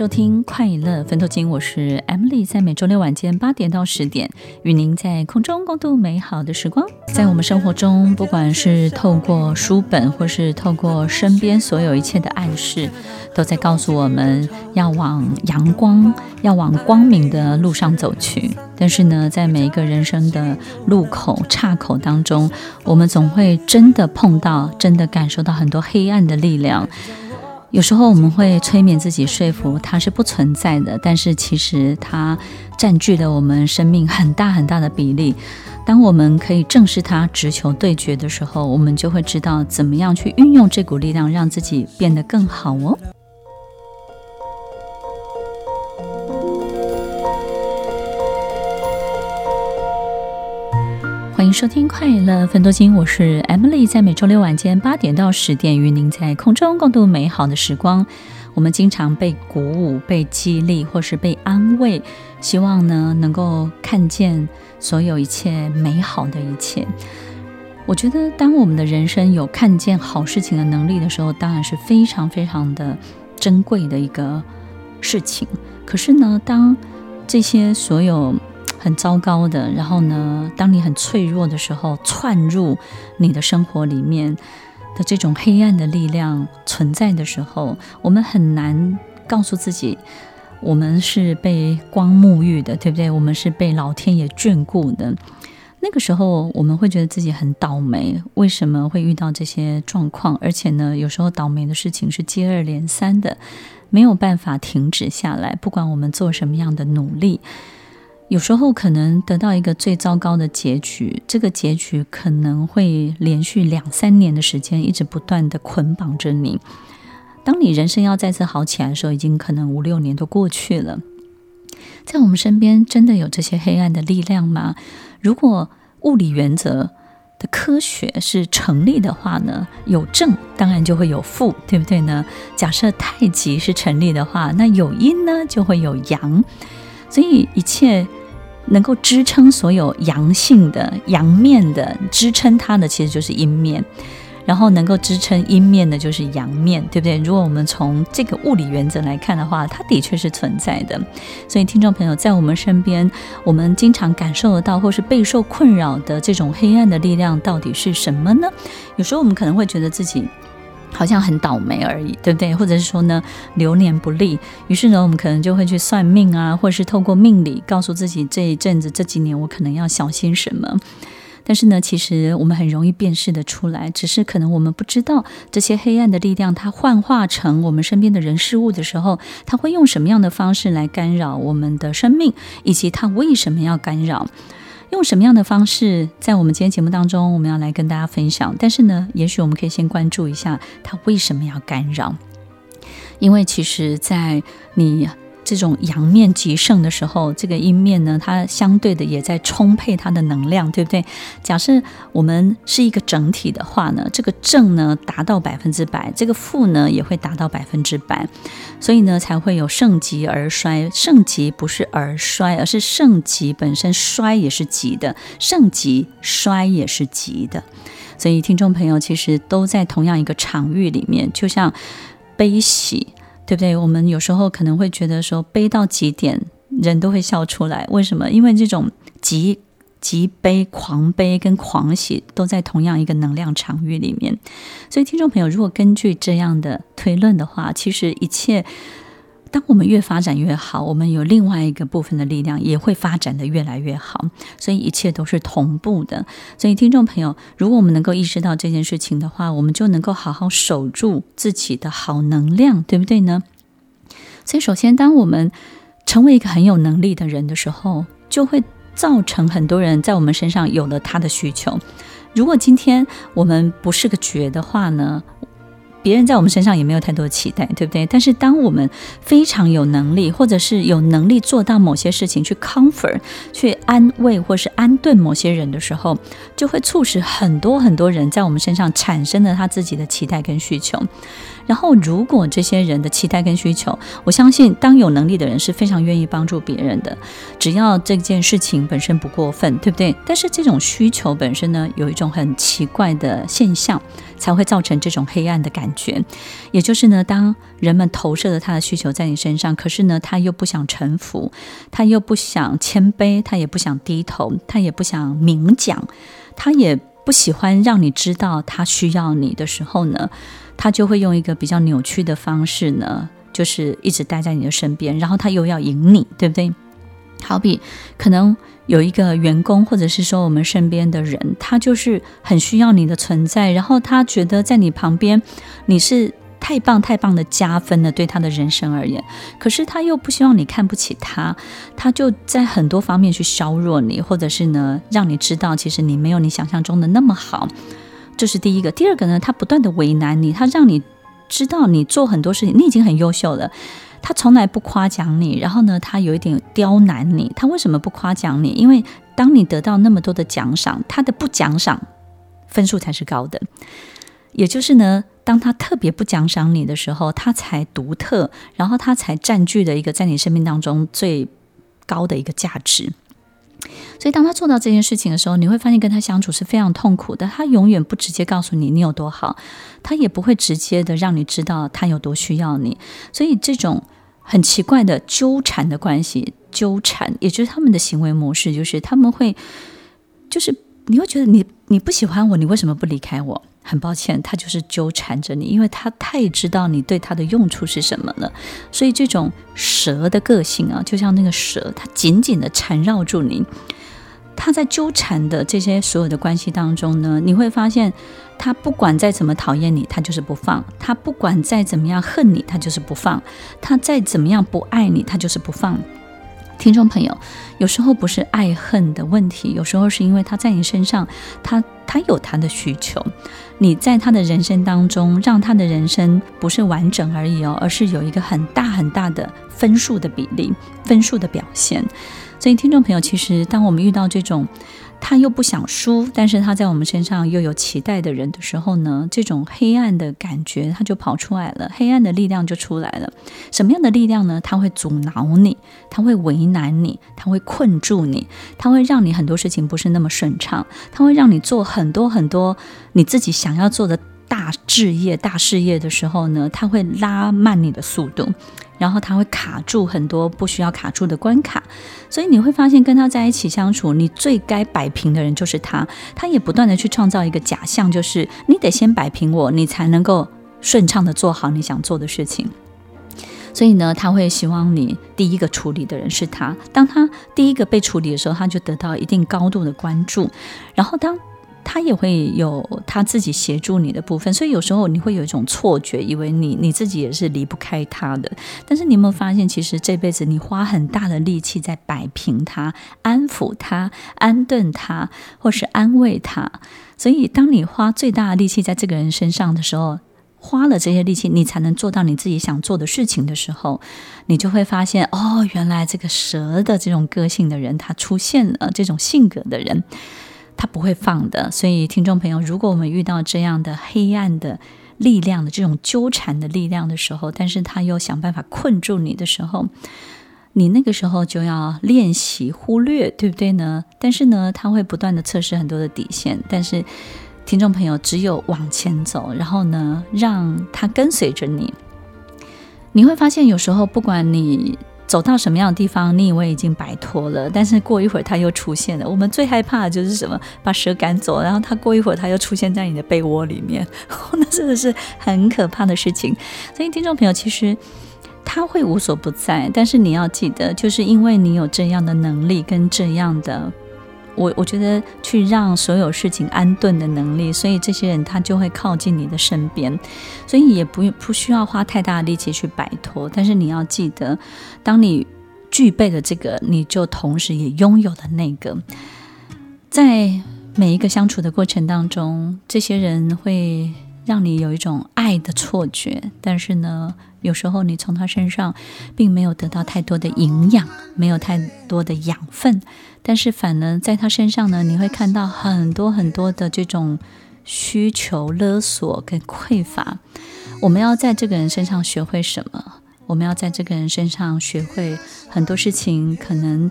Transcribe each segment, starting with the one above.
收听快乐分头金，我是 Emily，在每周六晚间八点到十点，与您在空中共度美好的时光。在我们生活中，不管是透过书本，或是透过身边所有一切的暗示，都在告诉我们要往阳光、要往光明的路上走去。但是呢，在每一个人生的路口、岔口当中，我们总会真的碰到，真的感受到很多黑暗的力量。有时候我们会催眠自己，说服它是不存在的，但是其实它占据了我们生命很大很大的比例。当我们可以正视它、直球对决的时候，我们就会知道怎么样去运用这股力量，让自己变得更好哦。收听快乐分多金，我是 Emily，在每周六晚间八点到十点，与您在空中共度美好的时光。我们经常被鼓舞、被激励，或是被安慰，希望呢能够看见所有一切美好的一切。我觉得，当我们的人生有看见好事情的能力的时候，当然是非常非常的珍贵的一个事情。可是呢，当这些所有很糟糕的，然后呢，当你很脆弱的时候，窜入你的生活里面的这种黑暗的力量存在的时候，我们很难告诉自己，我们是被光沐浴的，对不对？我们是被老天爷眷顾的。那个时候，我们会觉得自己很倒霉，为什么会遇到这些状况？而且呢，有时候倒霉的事情是接二连三的，没有办法停止下来，不管我们做什么样的努力。有时候可能得到一个最糟糕的结局，这个结局可能会连续两三年的时间，一直不断的捆绑着你。当你人生要再次好起来的时候，已经可能五六年都过去了。在我们身边，真的有这些黑暗的力量吗？如果物理原则的科学是成立的话呢，有正当然就会有负，对不对呢？假设太极是成立的话，那有阴呢就会有阳，所以一切。能够支撑所有阳性的阳面的支撑它的，其实就是阴面，然后能够支撑阴面的，就是阳面，对不对？如果我们从这个物理原则来看的话，它的确是存在的。所以，听众朋友，在我们身边，我们经常感受得到或是备受困扰的这种黑暗的力量，到底是什么呢？有时候我们可能会觉得自己。好像很倒霉而已，对不对？或者是说呢，流年不利，于是呢，我们可能就会去算命啊，或者是透过命理告诉自己这一阵子、这几年我可能要小心什么。但是呢，其实我们很容易辨识得出来，只是可能我们不知道这些黑暗的力量，它幻化成我们身边的人事物的时候，它会用什么样的方式来干扰我们的生命，以及它为什么要干扰。用什么样的方式，在我们今天节目当中，我们要来跟大家分享。但是呢，也许我们可以先关注一下，他为什么要干扰？因为其实，在你。这种阳面极盛的时候，这个阴面呢，它相对的也在充沛它的能量，对不对？假设我们是一个整体的话呢，这个正呢达到百分之百，这个负呢也会达到百分之百，所以呢才会有盛极而衰。盛极不是而衰，而是盛极本身衰也是极的，盛极衰也是极的。所以听众朋友其实都在同样一个场域里面，就像悲喜。对不对？我们有时候可能会觉得说，悲到极点，人都会笑出来。为什么？因为这种极极悲、狂悲跟狂喜都在同样一个能量场域里面。所以，听众朋友，如果根据这样的推论的话，其实一切，当我们越发展越好，我们有另外一个部分的力量也会发展的越来越好。所以，一切都是同步的。所以，听众朋友，如果我们能够意识到这件事情的话，我们就能够好好守住自己的好能量，对不对呢？所以，首先，当我们成为一个很有能力的人的时候，就会造成很多人在我们身上有了他的需求。如果今天我们不是个绝的话呢，别人在我们身上也没有太多期待，对不对？但是当我们非常有能力，或者是有能力做到某些事情，去 comfort、去安慰或是安顿某些人的时候，就会促使很多很多人在我们身上产生了他自己的期待跟需求。然后，如果这些人的期待跟需求，我相信，当有能力的人是非常愿意帮助别人的，只要这件事情本身不过分，对不对？但是这种需求本身呢，有一种很奇怪的现象，才会造成这种黑暗的感觉。也就是呢，当人们投射了他的需求在你身上，可是呢，他又不想臣服，他又不想谦卑，他也不想低头，他也不想明讲，他也不喜欢让你知道他需要你的时候呢，他就会用一个比较扭曲的方式呢，就是一直待在你的身边，然后他又要赢你，对不对？好比可能有一个员工，或者是说我们身边的人，他就是很需要你的存在，然后他觉得在你旁边你是太棒太棒的加分了，对他的人生而言。可是他又不希望你看不起他，他就在很多方面去削弱你，或者是呢，让你知道其实你没有你想象中的那么好。这是第一个，第二个呢，他不断的为难你，他让你知道你做很多事情，你已经很优秀了。他从来不夸奖你，然后呢，他有一点刁难你。他为什么不夸奖你？因为当你得到那么多的奖赏，他的不奖赏分数才是高的。也就是呢，当他特别不奖赏你的时候，他才独特，然后他才占据了一个在你生命当中最高的一个价值。所以，当他做到这件事情的时候，你会发现跟他相处是非常痛苦的。他永远不直接告诉你你有多好，他也不会直接的让你知道他有多需要你。所以，这种很奇怪的纠缠的关系，纠缠，也就是他们的行为模式，就是他们会，就是你会觉得你你不喜欢我，你为什么不离开我？很抱歉，他就是纠缠着你，因为他太知道你对他的用处是什么了。所以这种蛇的个性啊，就像那个蛇，它紧紧的缠绕住你。他在纠缠的这些所有的关系当中呢，你会发现，他不管再怎么讨厌你，他就是不放；他不管再怎么样恨你，他就是不放；他再怎么样不爱你，他就是不放。听众朋友，有时候不是爱恨的问题，有时候是因为他在你身上，他他有他的需求。你在他的人生当中，让他的人生不是完整而已哦，而是有一个很大很大的分数的比例、分数的表现。所以，听众朋友，其实当我们遇到这种，他又不想输，但是他在我们身上又有期待的人的时候呢，这种黑暗的感觉他就跑出来了，黑暗的力量就出来了。什么样的力量呢？他会阻挠你，他会为难你，他会困住你，他会让你很多事情不是那么顺畅，他会让你做很多很多你自己想要做的大置业、大事业的时候呢，他会拉慢你的速度。然后他会卡住很多不需要卡住的关卡，所以你会发现跟他在一起相处，你最该摆平的人就是他。他也不断的去创造一个假象，就是你得先摆平我，你才能够顺畅地做好你想做的事情。所以呢，他会希望你第一个处理的人是他。当他第一个被处理的时候，他就得到一定高度的关注。然后当他也会有他自己协助你的部分，所以有时候你会有一种错觉，以为你你自己也是离不开他的。但是你有没有发现，其实这辈子你花很大的力气在摆平他、安抚他、安顿他，或是安慰他。所以，当你花最大的力气在这个人身上的时候，花了这些力气，你才能做到你自己想做的事情的时候，你就会发现，哦，原来这个蛇的这种个性的人，他出现了这种性格的人。他不会放的，所以听众朋友，如果我们遇到这样的黑暗的力量的这种纠缠的力量的时候，但是他又想办法困住你的时候，你那个时候就要练习忽略，对不对呢？但是呢，他会不断的测试很多的底线，但是听众朋友只有往前走，然后呢，让他跟随着你，你会发现有时候不管你。走到什么样的地方，你以为已经摆脱了，但是过一会儿它又出现了。我们最害怕的就是什么？把蛇赶走，然后它过一会儿它又出现在你的被窝里面，那真的是很可怕的事情。所以听众朋友，其实它会无所不在，但是你要记得，就是因为你有这样的能力跟这样的。我我觉得去让所有事情安顿的能力，所以这些人他就会靠近你的身边，所以也不不需要花太大的力气去摆脱。但是你要记得，当你具备了这个，你就同时也拥有了那个。在每一个相处的过程当中，这些人会让你有一种爱的错觉，但是呢，有时候你从他身上并没有得到太多的营养，没有太多的养分，但是反而在他身上呢，你会看到很多很多的这种需求勒索跟匮乏。我们要在这个人身上学会什么？我们要在这个人身上学会很多事情，可能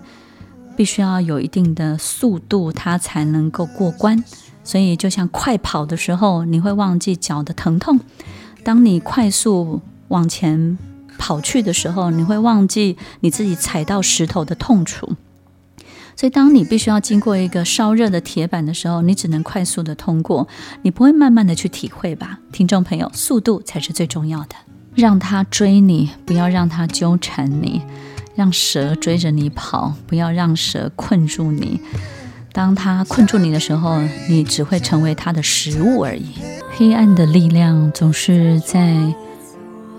必须要有一定的速度，他才能够过关。所以，就像快跑的时候，你会忘记脚的疼痛；当你快速往前跑去的时候，你会忘记你自己踩到石头的痛楚。所以，当你必须要经过一个烧热的铁板的时候，你只能快速的通过，你不会慢慢的去体会吧？听众朋友，速度才是最重要的。让他追你，不要让他纠缠你；让蛇追着你跑，不要让蛇困住你。当他困住你的时候，你只会成为他的食物而已。黑暗的力量总是在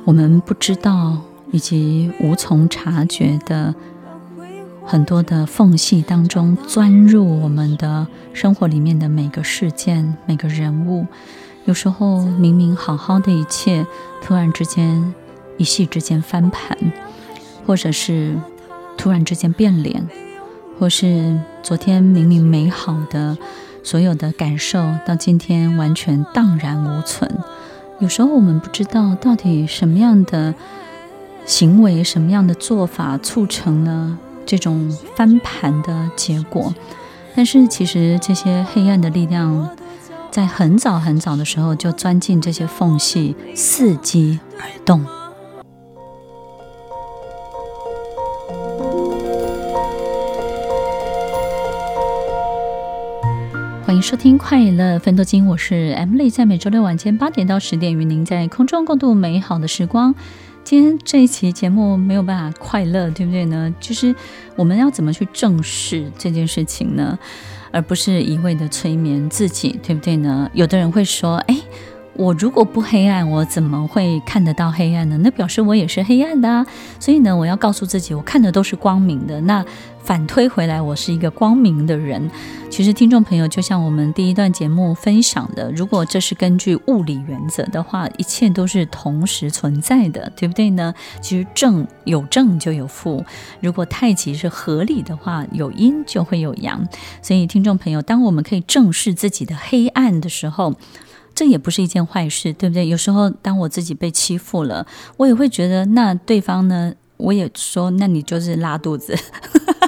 我们不知道以及无从察觉的很多的缝隙当中钻入我们的生活里面的每个事件、每个人物。有时候明明好好的一切，突然之间一夕之间翻盘，或者是突然之间变脸。或是昨天明明美好的所有的感受，到今天完全荡然无存。有时候我们不知道到底什么样的行为、什么样的做法促成了这种翻盘的结果。但是其实这些黑暗的力量，在很早很早的时候就钻进这些缝隙，伺机而动。欢迎收听《快乐奋斗金》，我是 Emily，在每周六晚间八点到十点，与您在空中共度美好的时光。今天这一期节目没有办法快乐，对不对呢？就是我们要怎么去正视这件事情呢？而不是一味的催眠自己，对不对呢？有的人会说：“哎。”我如果不黑暗，我怎么会看得到黑暗呢？那表示我也是黑暗的啊！所以呢，我要告诉自己，我看的都是光明的。那反推回来，我是一个光明的人。其实，听众朋友，就像我们第一段节目分享的，如果这是根据物理原则的话，一切都是同时存在的，对不对呢？其实正有正就有负，如果太极是合理的话，有阴就会有阳。所以，听众朋友，当我们可以正视自己的黑暗的时候，这也不是一件坏事，对不对？有时候当我自己被欺负了，我也会觉得，那对方呢？我也说，那你就是拉肚子，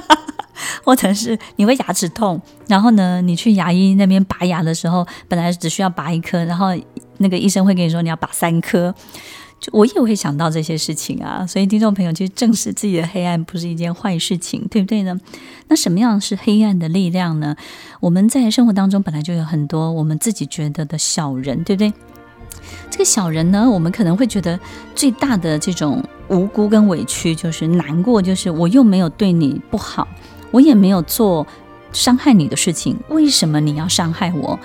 或者是你会牙齿痛，然后呢，你去牙医那边拔牙的时候，本来只需要拔一颗，然后那个医生会跟你说你要拔三颗。我也会想到这些事情啊，所以听众朋友，其实正视自己的黑暗不是一件坏事情，对不对呢？那什么样是黑暗的力量呢？我们在生活当中本来就有很多我们自己觉得的小人，对不对？这个小人呢，我们可能会觉得最大的这种无辜跟委屈，就是难过，就是我又没有对你不好，我也没有做伤害你的事情，为什么你要伤害我？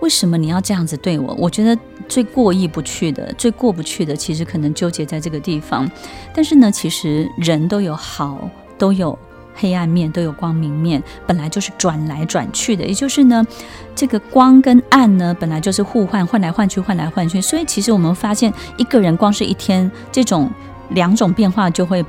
为什么你要这样子对我？我觉得最过意不去的、最过不去的，其实可能纠结在这个地方。但是呢，其实人都有好，都有黑暗面，都有光明面，本来就是转来转去的。也就是呢，这个光跟暗呢，本来就是互换，换来换去，换来换去。所以其实我们发现，一个人光是一天这种两种变化就会。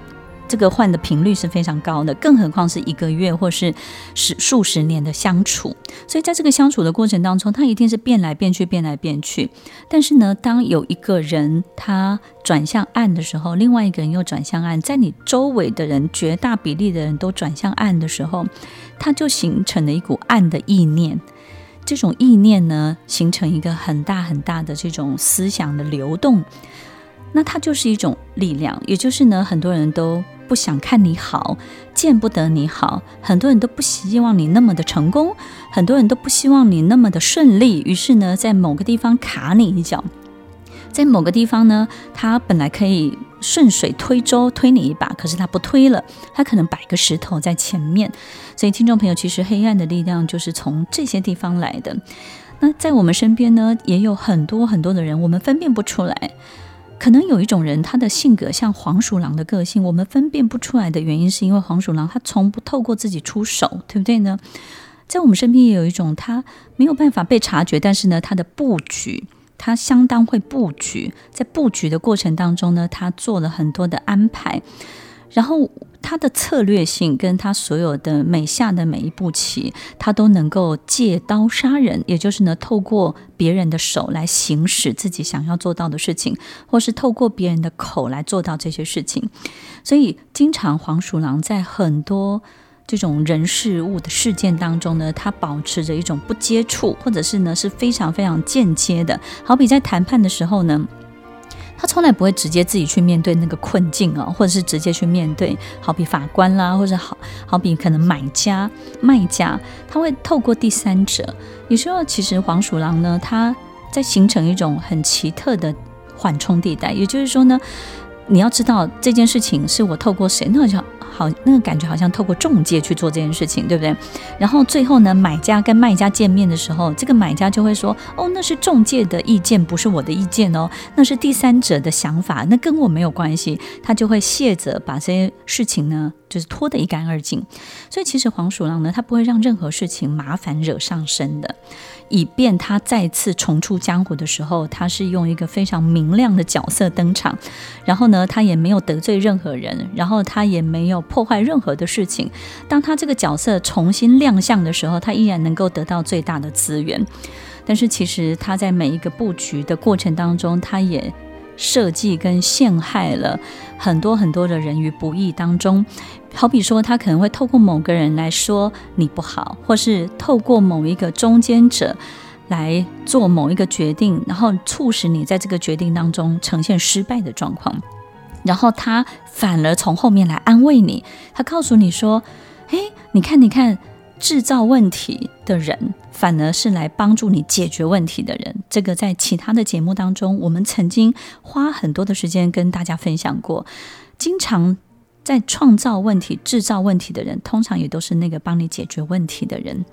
这个换的频率是非常高的，更何况是一个月或是十数十年的相处。所以在这个相处的过程当中，他一定是变来变去，变来变去。但是呢，当有一个人他转向暗的时候，另外一个人又转向暗，在你周围的人绝大比例的人都转向暗的时候，他就形成了一股暗的意念。这种意念呢，形成一个很大很大的这种思想的流动，那它就是一种力量。也就是呢，很多人都。不想看你好，见不得你好，很多人都不希望你那么的成功，很多人都不希望你那么的顺利。于是呢，在某个地方卡你一脚，在某个地方呢，他本来可以顺水推舟推你一把，可是他不推了，他可能摆个石头在前面。所以，听众朋友，其实黑暗的力量就是从这些地方来的。那在我们身边呢，也有很多很多的人，我们分辨不出来。可能有一种人，他的性格像黄鼠狼的个性，我们分辨不出来的原因，是因为黄鼠狼他从不透过自己出手，对不对呢？在我们身边也有一种，他没有办法被察觉，但是呢，他的布局，他相当会布局，在布局的过程当中呢，他做了很多的安排，然后。他的策略性跟他所有的每下的每一步棋，他都能够借刀杀人，也就是呢，透过别人的手来行使自己想要做到的事情，或是透过别人的口来做到这些事情。所以，经常黄鼠狼在很多这种人事物的事件当中呢，他保持着一种不接触，或者是呢是非常非常间接的。好比在谈判的时候呢。他从来不会直接自己去面对那个困境啊，或者是直接去面对，好比法官啦，或者好好比可能买家、卖家，他会透过第三者。有时候其实黄鼠狼呢，它在形成一种很奇特的缓冲地带，也就是说呢，你要知道这件事情是我透过谁，那就。好，那个感觉好像透过中介去做这件事情，对不对？然后最后呢，买家跟卖家见面的时候，这个买家就会说：“哦，那是中介的意见，不是我的意见哦，那是第三者的想法，那跟我没有关系。”他就会卸责，把这些事情呢，就是拖得一干二净。所以其实黄鼠狼呢，他不会让任何事情麻烦惹上身的。以便他再次重出江湖的时候，他是用一个非常明亮的角色登场，然后呢，他也没有得罪任何人，然后他也没有破坏任何的事情。当他这个角色重新亮相的时候，他依然能够得到最大的资源。但是其实他在每一个布局的过程当中，他也设计跟陷害了很多很多的人于不义当中。好比说，他可能会透过某个人来说你不好，或是透过某一个中间者来做某一个决定，然后促使你在这个决定当中呈现失败的状况。然后他反而从后面来安慰你，他告诉你说：“诶，你看，你看，制造问题的人反而是来帮助你解决问题的人。”这个在其他的节目当中，我们曾经花很多的时间跟大家分享过，经常。在创造问题、制造问题的人，通常也都是那个帮你解决问题的人。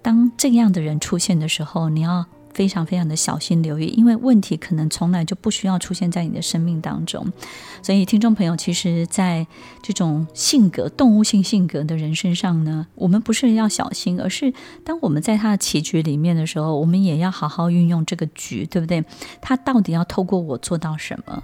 当这样的人出现的时候，你要非常非常的小心留意，因为问题可能从来就不需要出现在你的生命当中。所以，听众朋友，其实，在这种性格、动物性性格的人身上呢，我们不是要小心，而是当我们在他的棋局里面的时候，我们也要好好运用这个局，对不对？他到底要透过我做到什么？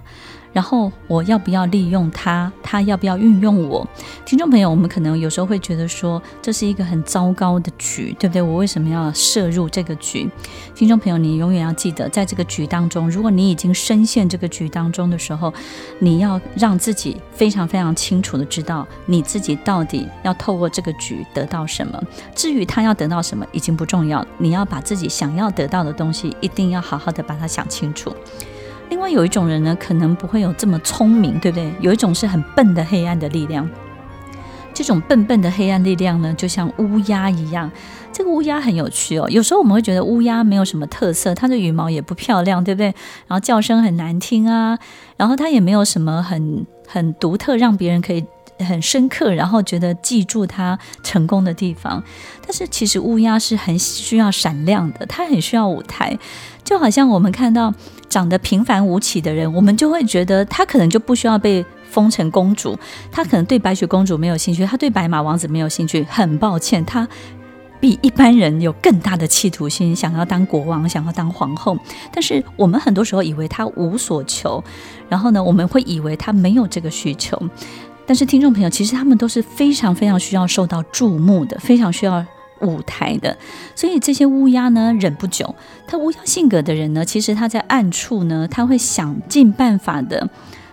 然后我要不要利用他？他要不要运用我？听众朋友，我们可能有时候会觉得说，这是一个很糟糕的局，对不对？我为什么要涉入这个局？听众朋友，你永远要记得，在这个局当中，如果你已经深陷这个局当中的时候，你要让自己非常非常清楚的知道，你自己到底要透过这个局得到什么。至于他要得到什么，已经不重要，你要把自己想要得到的东西，一定要好好的把它想清楚。另外有一种人呢，可能不会有这么聪明，对不对？有一种是很笨的黑暗的力量。这种笨笨的黑暗力量呢，就像乌鸦一样。这个乌鸦很有趣哦。有时候我们会觉得乌鸦没有什么特色，它的羽毛也不漂亮，对不对？然后叫声很难听啊，然后它也没有什么很很独特，让别人可以很深刻，然后觉得记住它成功的地方。但是其实乌鸦是很需要闪亮的，它很需要舞台。就好像我们看到长得平凡无奇的人，我们就会觉得他可能就不需要被封成公主，他可能对白雪公主没有兴趣，他对白马王子没有兴趣。很抱歉，他比一般人有更大的企图心，想要当国王，想要当皇后。但是我们很多时候以为他无所求，然后呢，我们会以为他没有这个需求。但是听众朋友，其实他们都是非常非常需要受到注目的，非常需要。舞台的，所以这些乌鸦呢，忍不久。他乌鸦性格的人呢，其实他在暗处呢，他会想尽办法的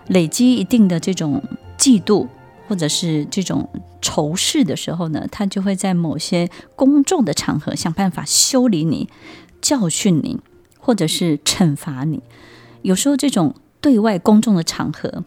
累积一定的这种嫉妒或者是这种仇视的时候呢，他就会在某些公众的场合想办法修理你、教训你，或者是惩罚你。有时候这种对外公众的场合。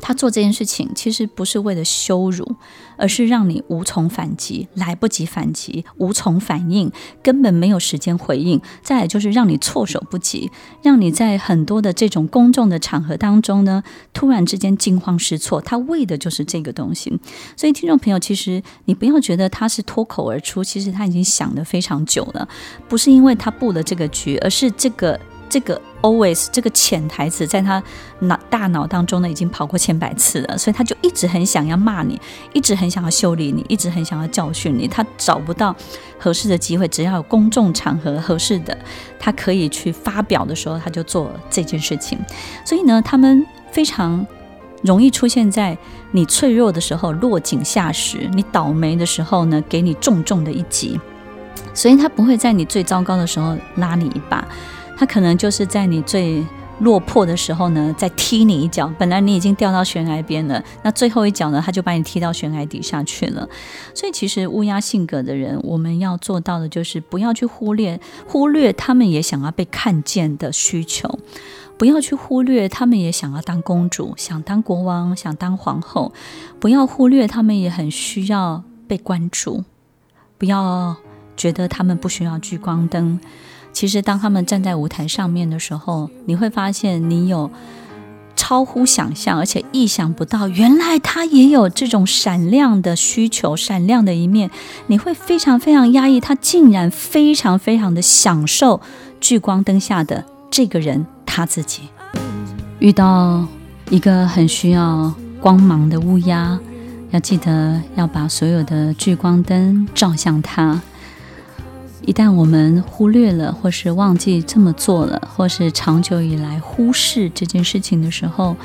他做这件事情其实不是为了羞辱，而是让你无从反击，来不及反击，无从反应，根本没有时间回应。再来就是让你措手不及，让你在很多的这种公众的场合当中呢，突然之间惊慌失措。他为的就是这个东西。所以听众朋友，其实你不要觉得他是脱口而出，其实他已经想得非常久了，不是因为他布了这个局，而是这个这个 always 这个潜台词在他脑大脑当中呢，已经跑过千百次了，所以他就一直很想要骂你，一直很想要修理你，一直很想要教训你。他找不到合适的机会，只要有公众场合合适的，他可以去发表的时候，他就做这件事情。所以呢，他们非常容易出现在你脆弱的时候落井下石，你倒霉的时候呢，给你重重的一击。所以他不会在你最糟糕的时候拉你一把。他可能就是在你最落魄的时候呢，再踢你一脚。本来你已经掉到悬崖边了，那最后一脚呢，他就把你踢到悬崖底下去了。所以，其实乌鸦性格的人，我们要做到的就是不要去忽略忽略他们也想要被看见的需求，不要去忽略他们也想要当公主、想当国王、想当皇后，不要忽略他们也很需要被关注，不要觉得他们不需要聚光灯。其实，当他们站在舞台上面的时候，你会发现你有超乎想象，而且意想不到，原来他也有这种闪亮的需求、闪亮的一面。你会非常非常压抑，他竟然非常非常的享受聚光灯下的这个人他自己。遇到一个很需要光芒的乌鸦，要记得要把所有的聚光灯照向他。一旦我们忽略了，或是忘记这么做了，或是长久以来忽视这件事情的时候，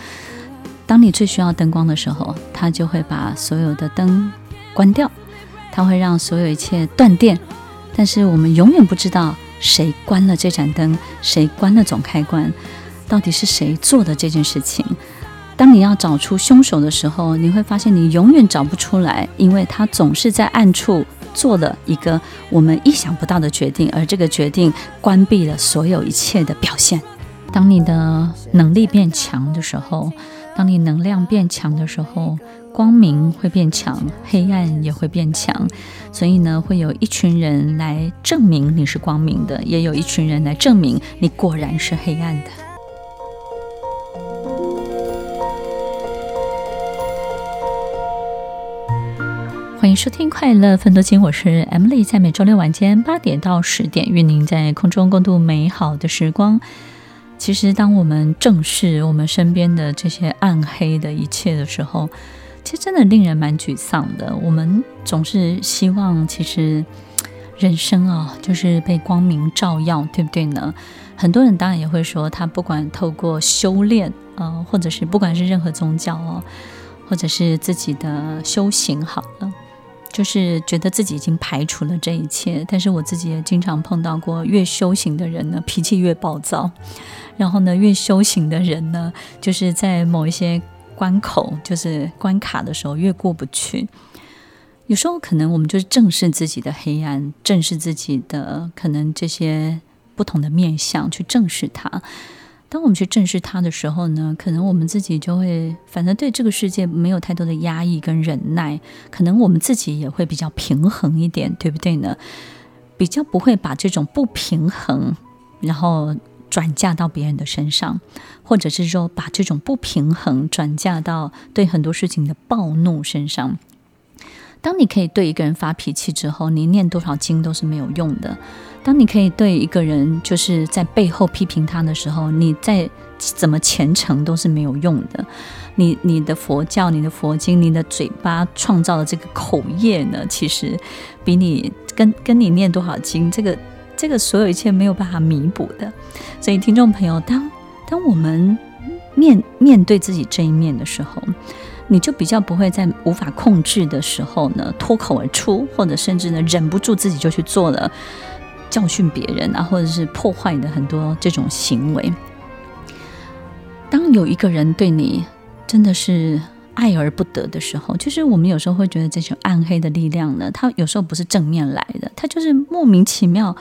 当你最需要灯光的时候，它就会把所有的灯关掉，它会让所有一切断电。但是我们永远不知道谁关了这盏灯，谁关了总开关，到底是谁做的这件事情。当你要找出凶手的时候，你会发现你永远找不出来，因为他总是在暗处。做了一个我们意想不到的决定，而这个决定关闭了所有一切的表现。当你的能力变强的时候，当你能量变强的时候，光明会变强，黑暗也会变强。所以呢，会有一群人来证明你是光明的，也有一群人来证明你果然是黑暗的。欢迎收听《快乐分多金》，我是 Emily，在每周六晚间八点到十点，与您在空中共度美好的时光。其实，当我们正视我们身边的这些暗黑的一切的时候，其实真的令人蛮沮丧的。我们总是希望，其实人生啊，就是被光明照耀，对不对呢？很多人当然也会说，他不管透过修炼啊，或者是不管是任何宗教哦，或者是自己的修行，好了。就是觉得自己已经排除了这一切，但是我自己也经常碰到过，越修行的人呢，脾气越暴躁，然后呢，越修行的人呢，就是在某一些关口，就是关卡的时候越过不去。有时候可能我们就是正视自己的黑暗，正视自己的可能这些不同的面相，去正视它。当我们去正视它的时候呢，可能我们自己就会，反正对这个世界没有太多的压抑跟忍耐，可能我们自己也会比较平衡一点，对不对呢？比较不会把这种不平衡，然后转嫁到别人的身上，或者是说把这种不平衡转嫁到对很多事情的暴怒身上。当你可以对一个人发脾气之后，你念多少经都是没有用的。当你可以对一个人就是在背后批评他的时候，你再怎么虔诚都是没有用的。你你的佛教、你的佛经、你的嘴巴创造的这个口业呢，其实比你跟跟你念多少经，这个这个所有一切没有办法弥补的。所以，听众朋友，当当我们面面对自己这一面的时候，你就比较不会在无法控制的时候呢脱口而出，或者甚至呢忍不住自己就去做了。教训别人啊，或者是破坏的很多这种行为。当有一个人对你真的是爱而不得的时候，就是我们有时候会觉得这种暗黑的力量呢，它有时候不是正面来的，它就是莫名其妙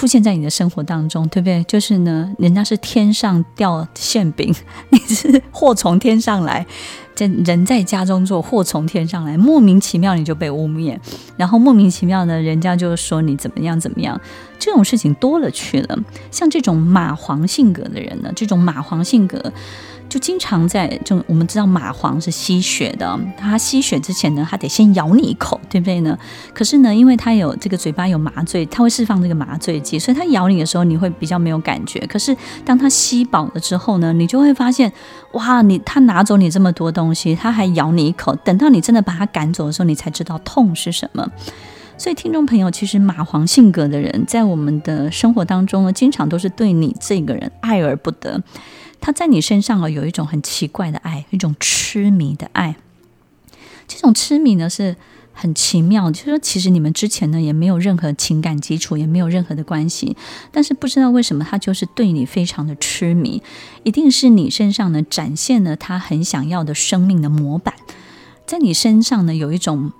出现在你的生活当中，对不对？就是呢，人家是天上掉馅饼，你是祸从天上来。在人在家中坐，祸从天上来，莫名其妙你就被污蔑，然后莫名其妙呢，人家就说你怎么样怎么样，这种事情多了去了。像这种蚂黄性格的人呢，这种蚂黄性格。就经常在，就我们知道蚂黄是吸血的，它吸血之前呢，它得先咬你一口，对不对呢？可是呢，因为它有这个嘴巴有麻醉，它会释放这个麻醉剂，所以它咬你的时候你会比较没有感觉。可是当它吸饱了之后呢，你就会发现，哇，你它拿走你这么多东西，它还咬你一口，等到你真的把它赶走的时候，你才知道痛是什么。所以听众朋友，其实蚂黄性格的人在我们的生活当中呢，经常都是对你这个人爱而不得。他在你身上啊，有一种很奇怪的爱，一种痴迷的爱。这种痴迷呢是很奇妙，就是说，其实你们之前呢也没有任何情感基础，也没有任何的关系，但是不知道为什么他就是对你非常的痴迷，一定是你身上呢展现了他很想要的生命的模板，在你身上呢有一种。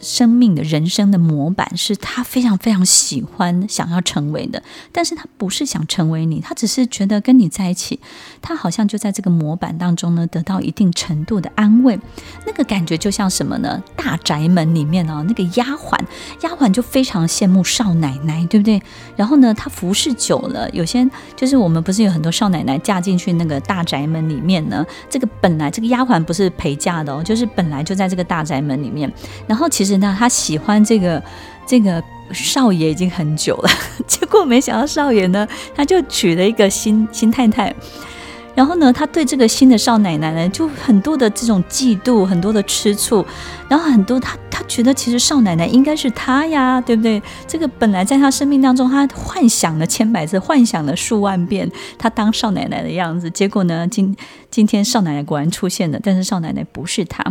生命的人生的模板是他非常非常喜欢想要成为的，但是他不是想成为你，他只是觉得跟你在一起，他好像就在这个模板当中呢得到一定程度的安慰，那个感觉就像什么呢？大宅门里面哦，那个丫鬟，丫鬟就非常羡慕少奶奶，对不对？然后呢，她服侍久了，有些就是我们不是有很多少奶奶嫁进去那个大宅门里面呢？这个本来这个丫鬟不是陪嫁的哦，就是本来就在这个大宅门里面，然后其实。是那他喜欢这个这个少爷已经很久了，结果没想到少爷呢，他就娶了一个新新太太，然后呢，他对这个新的少奶奶呢，就很多的这种嫉妒，很多的吃醋，然后很多他他觉得其实少奶奶应该是他呀，对不对？这个本来在他生命当中，他幻想了千百次，幻想了数万遍，他当少奶奶的样子，结果呢，今今天少奶奶果然出现了，但是少奶奶不是他。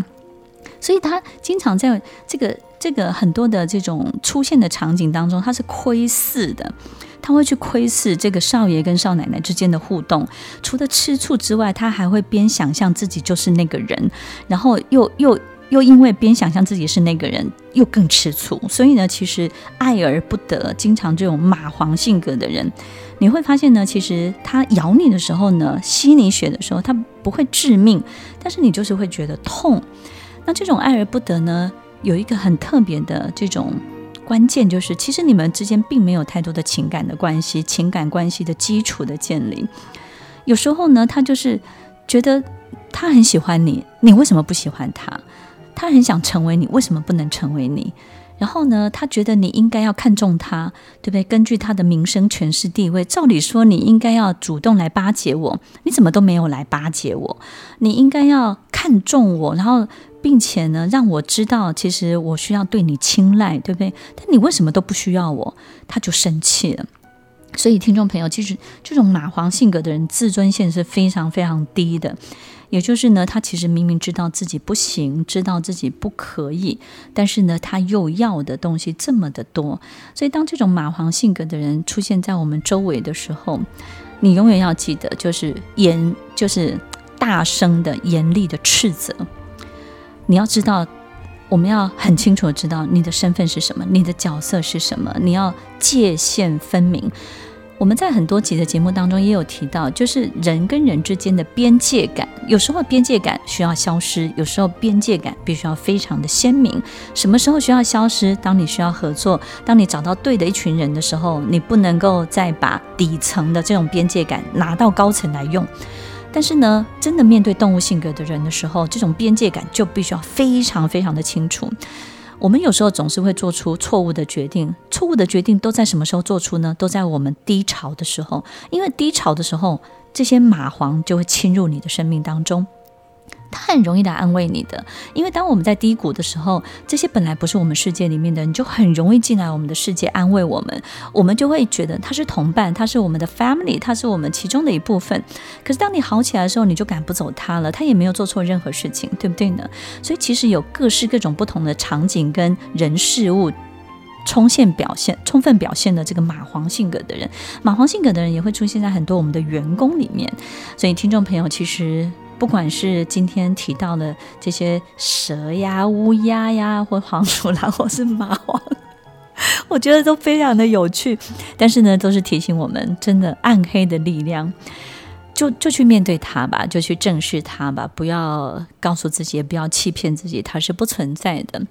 所以他经常在这个这个很多的这种出现的场景当中，他是窥视的，他会去窥视这个少爷跟少奶奶之间的互动。除了吃醋之外，他还会边想象自己就是那个人，然后又又又因为边想象自己是那个人，又更吃醋。所以呢，其实爱而不得，经常这种蚂黄性格的人，你会发现呢，其实他咬你的时候呢，吸你血的时候，他不会致命，但是你就是会觉得痛。那这种爱而不得呢，有一个很特别的这种关键，就是其实你们之间并没有太多的情感的关系，情感关系的基础的建立。有时候呢，他就是觉得他很喜欢你，你为什么不喜欢他？他很想成为你，为什么不能成为你？然后呢，他觉得你应该要看重他，对不对？根据他的名声、权势、地位，照理说你应该要主动来巴结我，你怎么都没有来巴结我？你应该要看重我，然后并且呢，让我知道其实我需要对你青睐，对不对？但你为什么都不需要我？他就生气了。所以，听众朋友，其实这种蚂黄性格的人，自尊线是非常非常低的。也就是呢，他其实明明知道自己不行，知道自己不可以，但是呢，他又要的东西这么的多。所以，当这种蚂黄性格的人出现在我们周围的时候，你永远要记得，就是严，就是大声的、严厉的斥责。你要知道，我们要很清楚的知道你的身份是什么，你的角色是什么，你要界限分明。我们在很多集的节目当中也有提到，就是人跟人之间的边界感，有时候边界感需要消失，有时候边界感必须要非常的鲜明。什么时候需要消失？当你需要合作，当你找到对的一群人的时候，你不能够再把底层的这种边界感拿到高层来用。但是呢，真的面对动物性格的人的时候，这种边界感就必须要非常非常的清楚。我们有时候总是会做出错误的决定，错误的决定都在什么时候做出呢？都在我们低潮的时候，因为低潮的时候，这些蚂蟥就会侵入你的生命当中。他很容易来安慰你的，因为当我们在低谷的时候，这些本来不是我们世界里面的人，就很容易进来我们的世界安慰我们。我们就会觉得他是同伴，他是我们的 family，他是我们其中的一部分。可是当你好起来的时候，你就赶不走他了，他也没有做错任何事情，对不对呢？所以其实有各式各种不同的场景跟人事物充现表现、充分表现的这个蚂黄性格的人，蚂黄性格的人也会出现在很多我们的员工里面。所以听众朋友，其实。不管是今天提到的这些蛇呀、乌鸦呀，或黄鼠狼，或是蚂蟥，我觉得都非常的有趣。但是呢，都是提醒我们，真的暗黑的力量。就就去面对它吧，就去正视它吧，不要告诉自己，也不要欺骗自己，它是不存在的。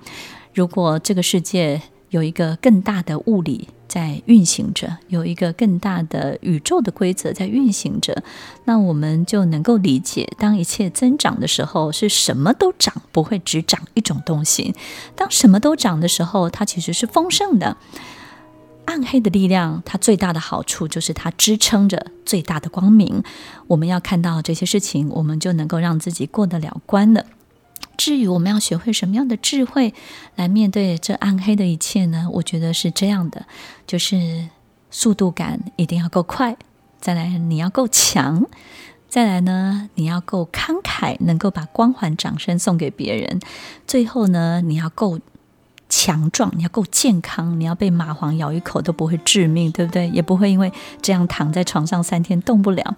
如果这个世界有一个更大的物理在运行着，有一个更大的宇宙的规则在运行着，那我们就能够理解，当一切增长的时候，是什么都涨，不会只涨一种东西。当什么都涨的时候，它其实是丰盛的。暗黑的力量，它最大的好处就是它支撑着最大的光明。我们要看到这些事情，我们就能够让自己过得了关了。至于我们要学会什么样的智慧来面对这暗黑的一切呢？我觉得是这样的，就是速度感一定要够快，再来你要够强，再来呢你要够慷慨，能够把光环、掌声送给别人，最后呢你要够。强壮，你要够健康，你要被蚂蟥咬一口都不会致命，对不对？也不会因为这样躺在床上三天动不了。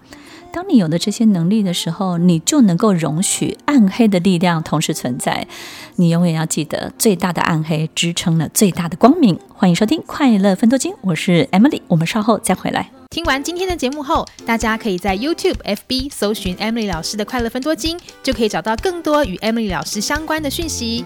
当你有了这些能力的时候，你就能够容许暗黑的力量同时存在。你永远要记得，最大的暗黑支撑了最大的光明。欢迎收听《快乐分多金》，我是 Emily，我们稍后再回来。听完今天的节目后，大家可以在 YouTube、FB 搜寻 Emily 老师的快乐分多金，就可以找到更多与 Emily 老师相关的讯息。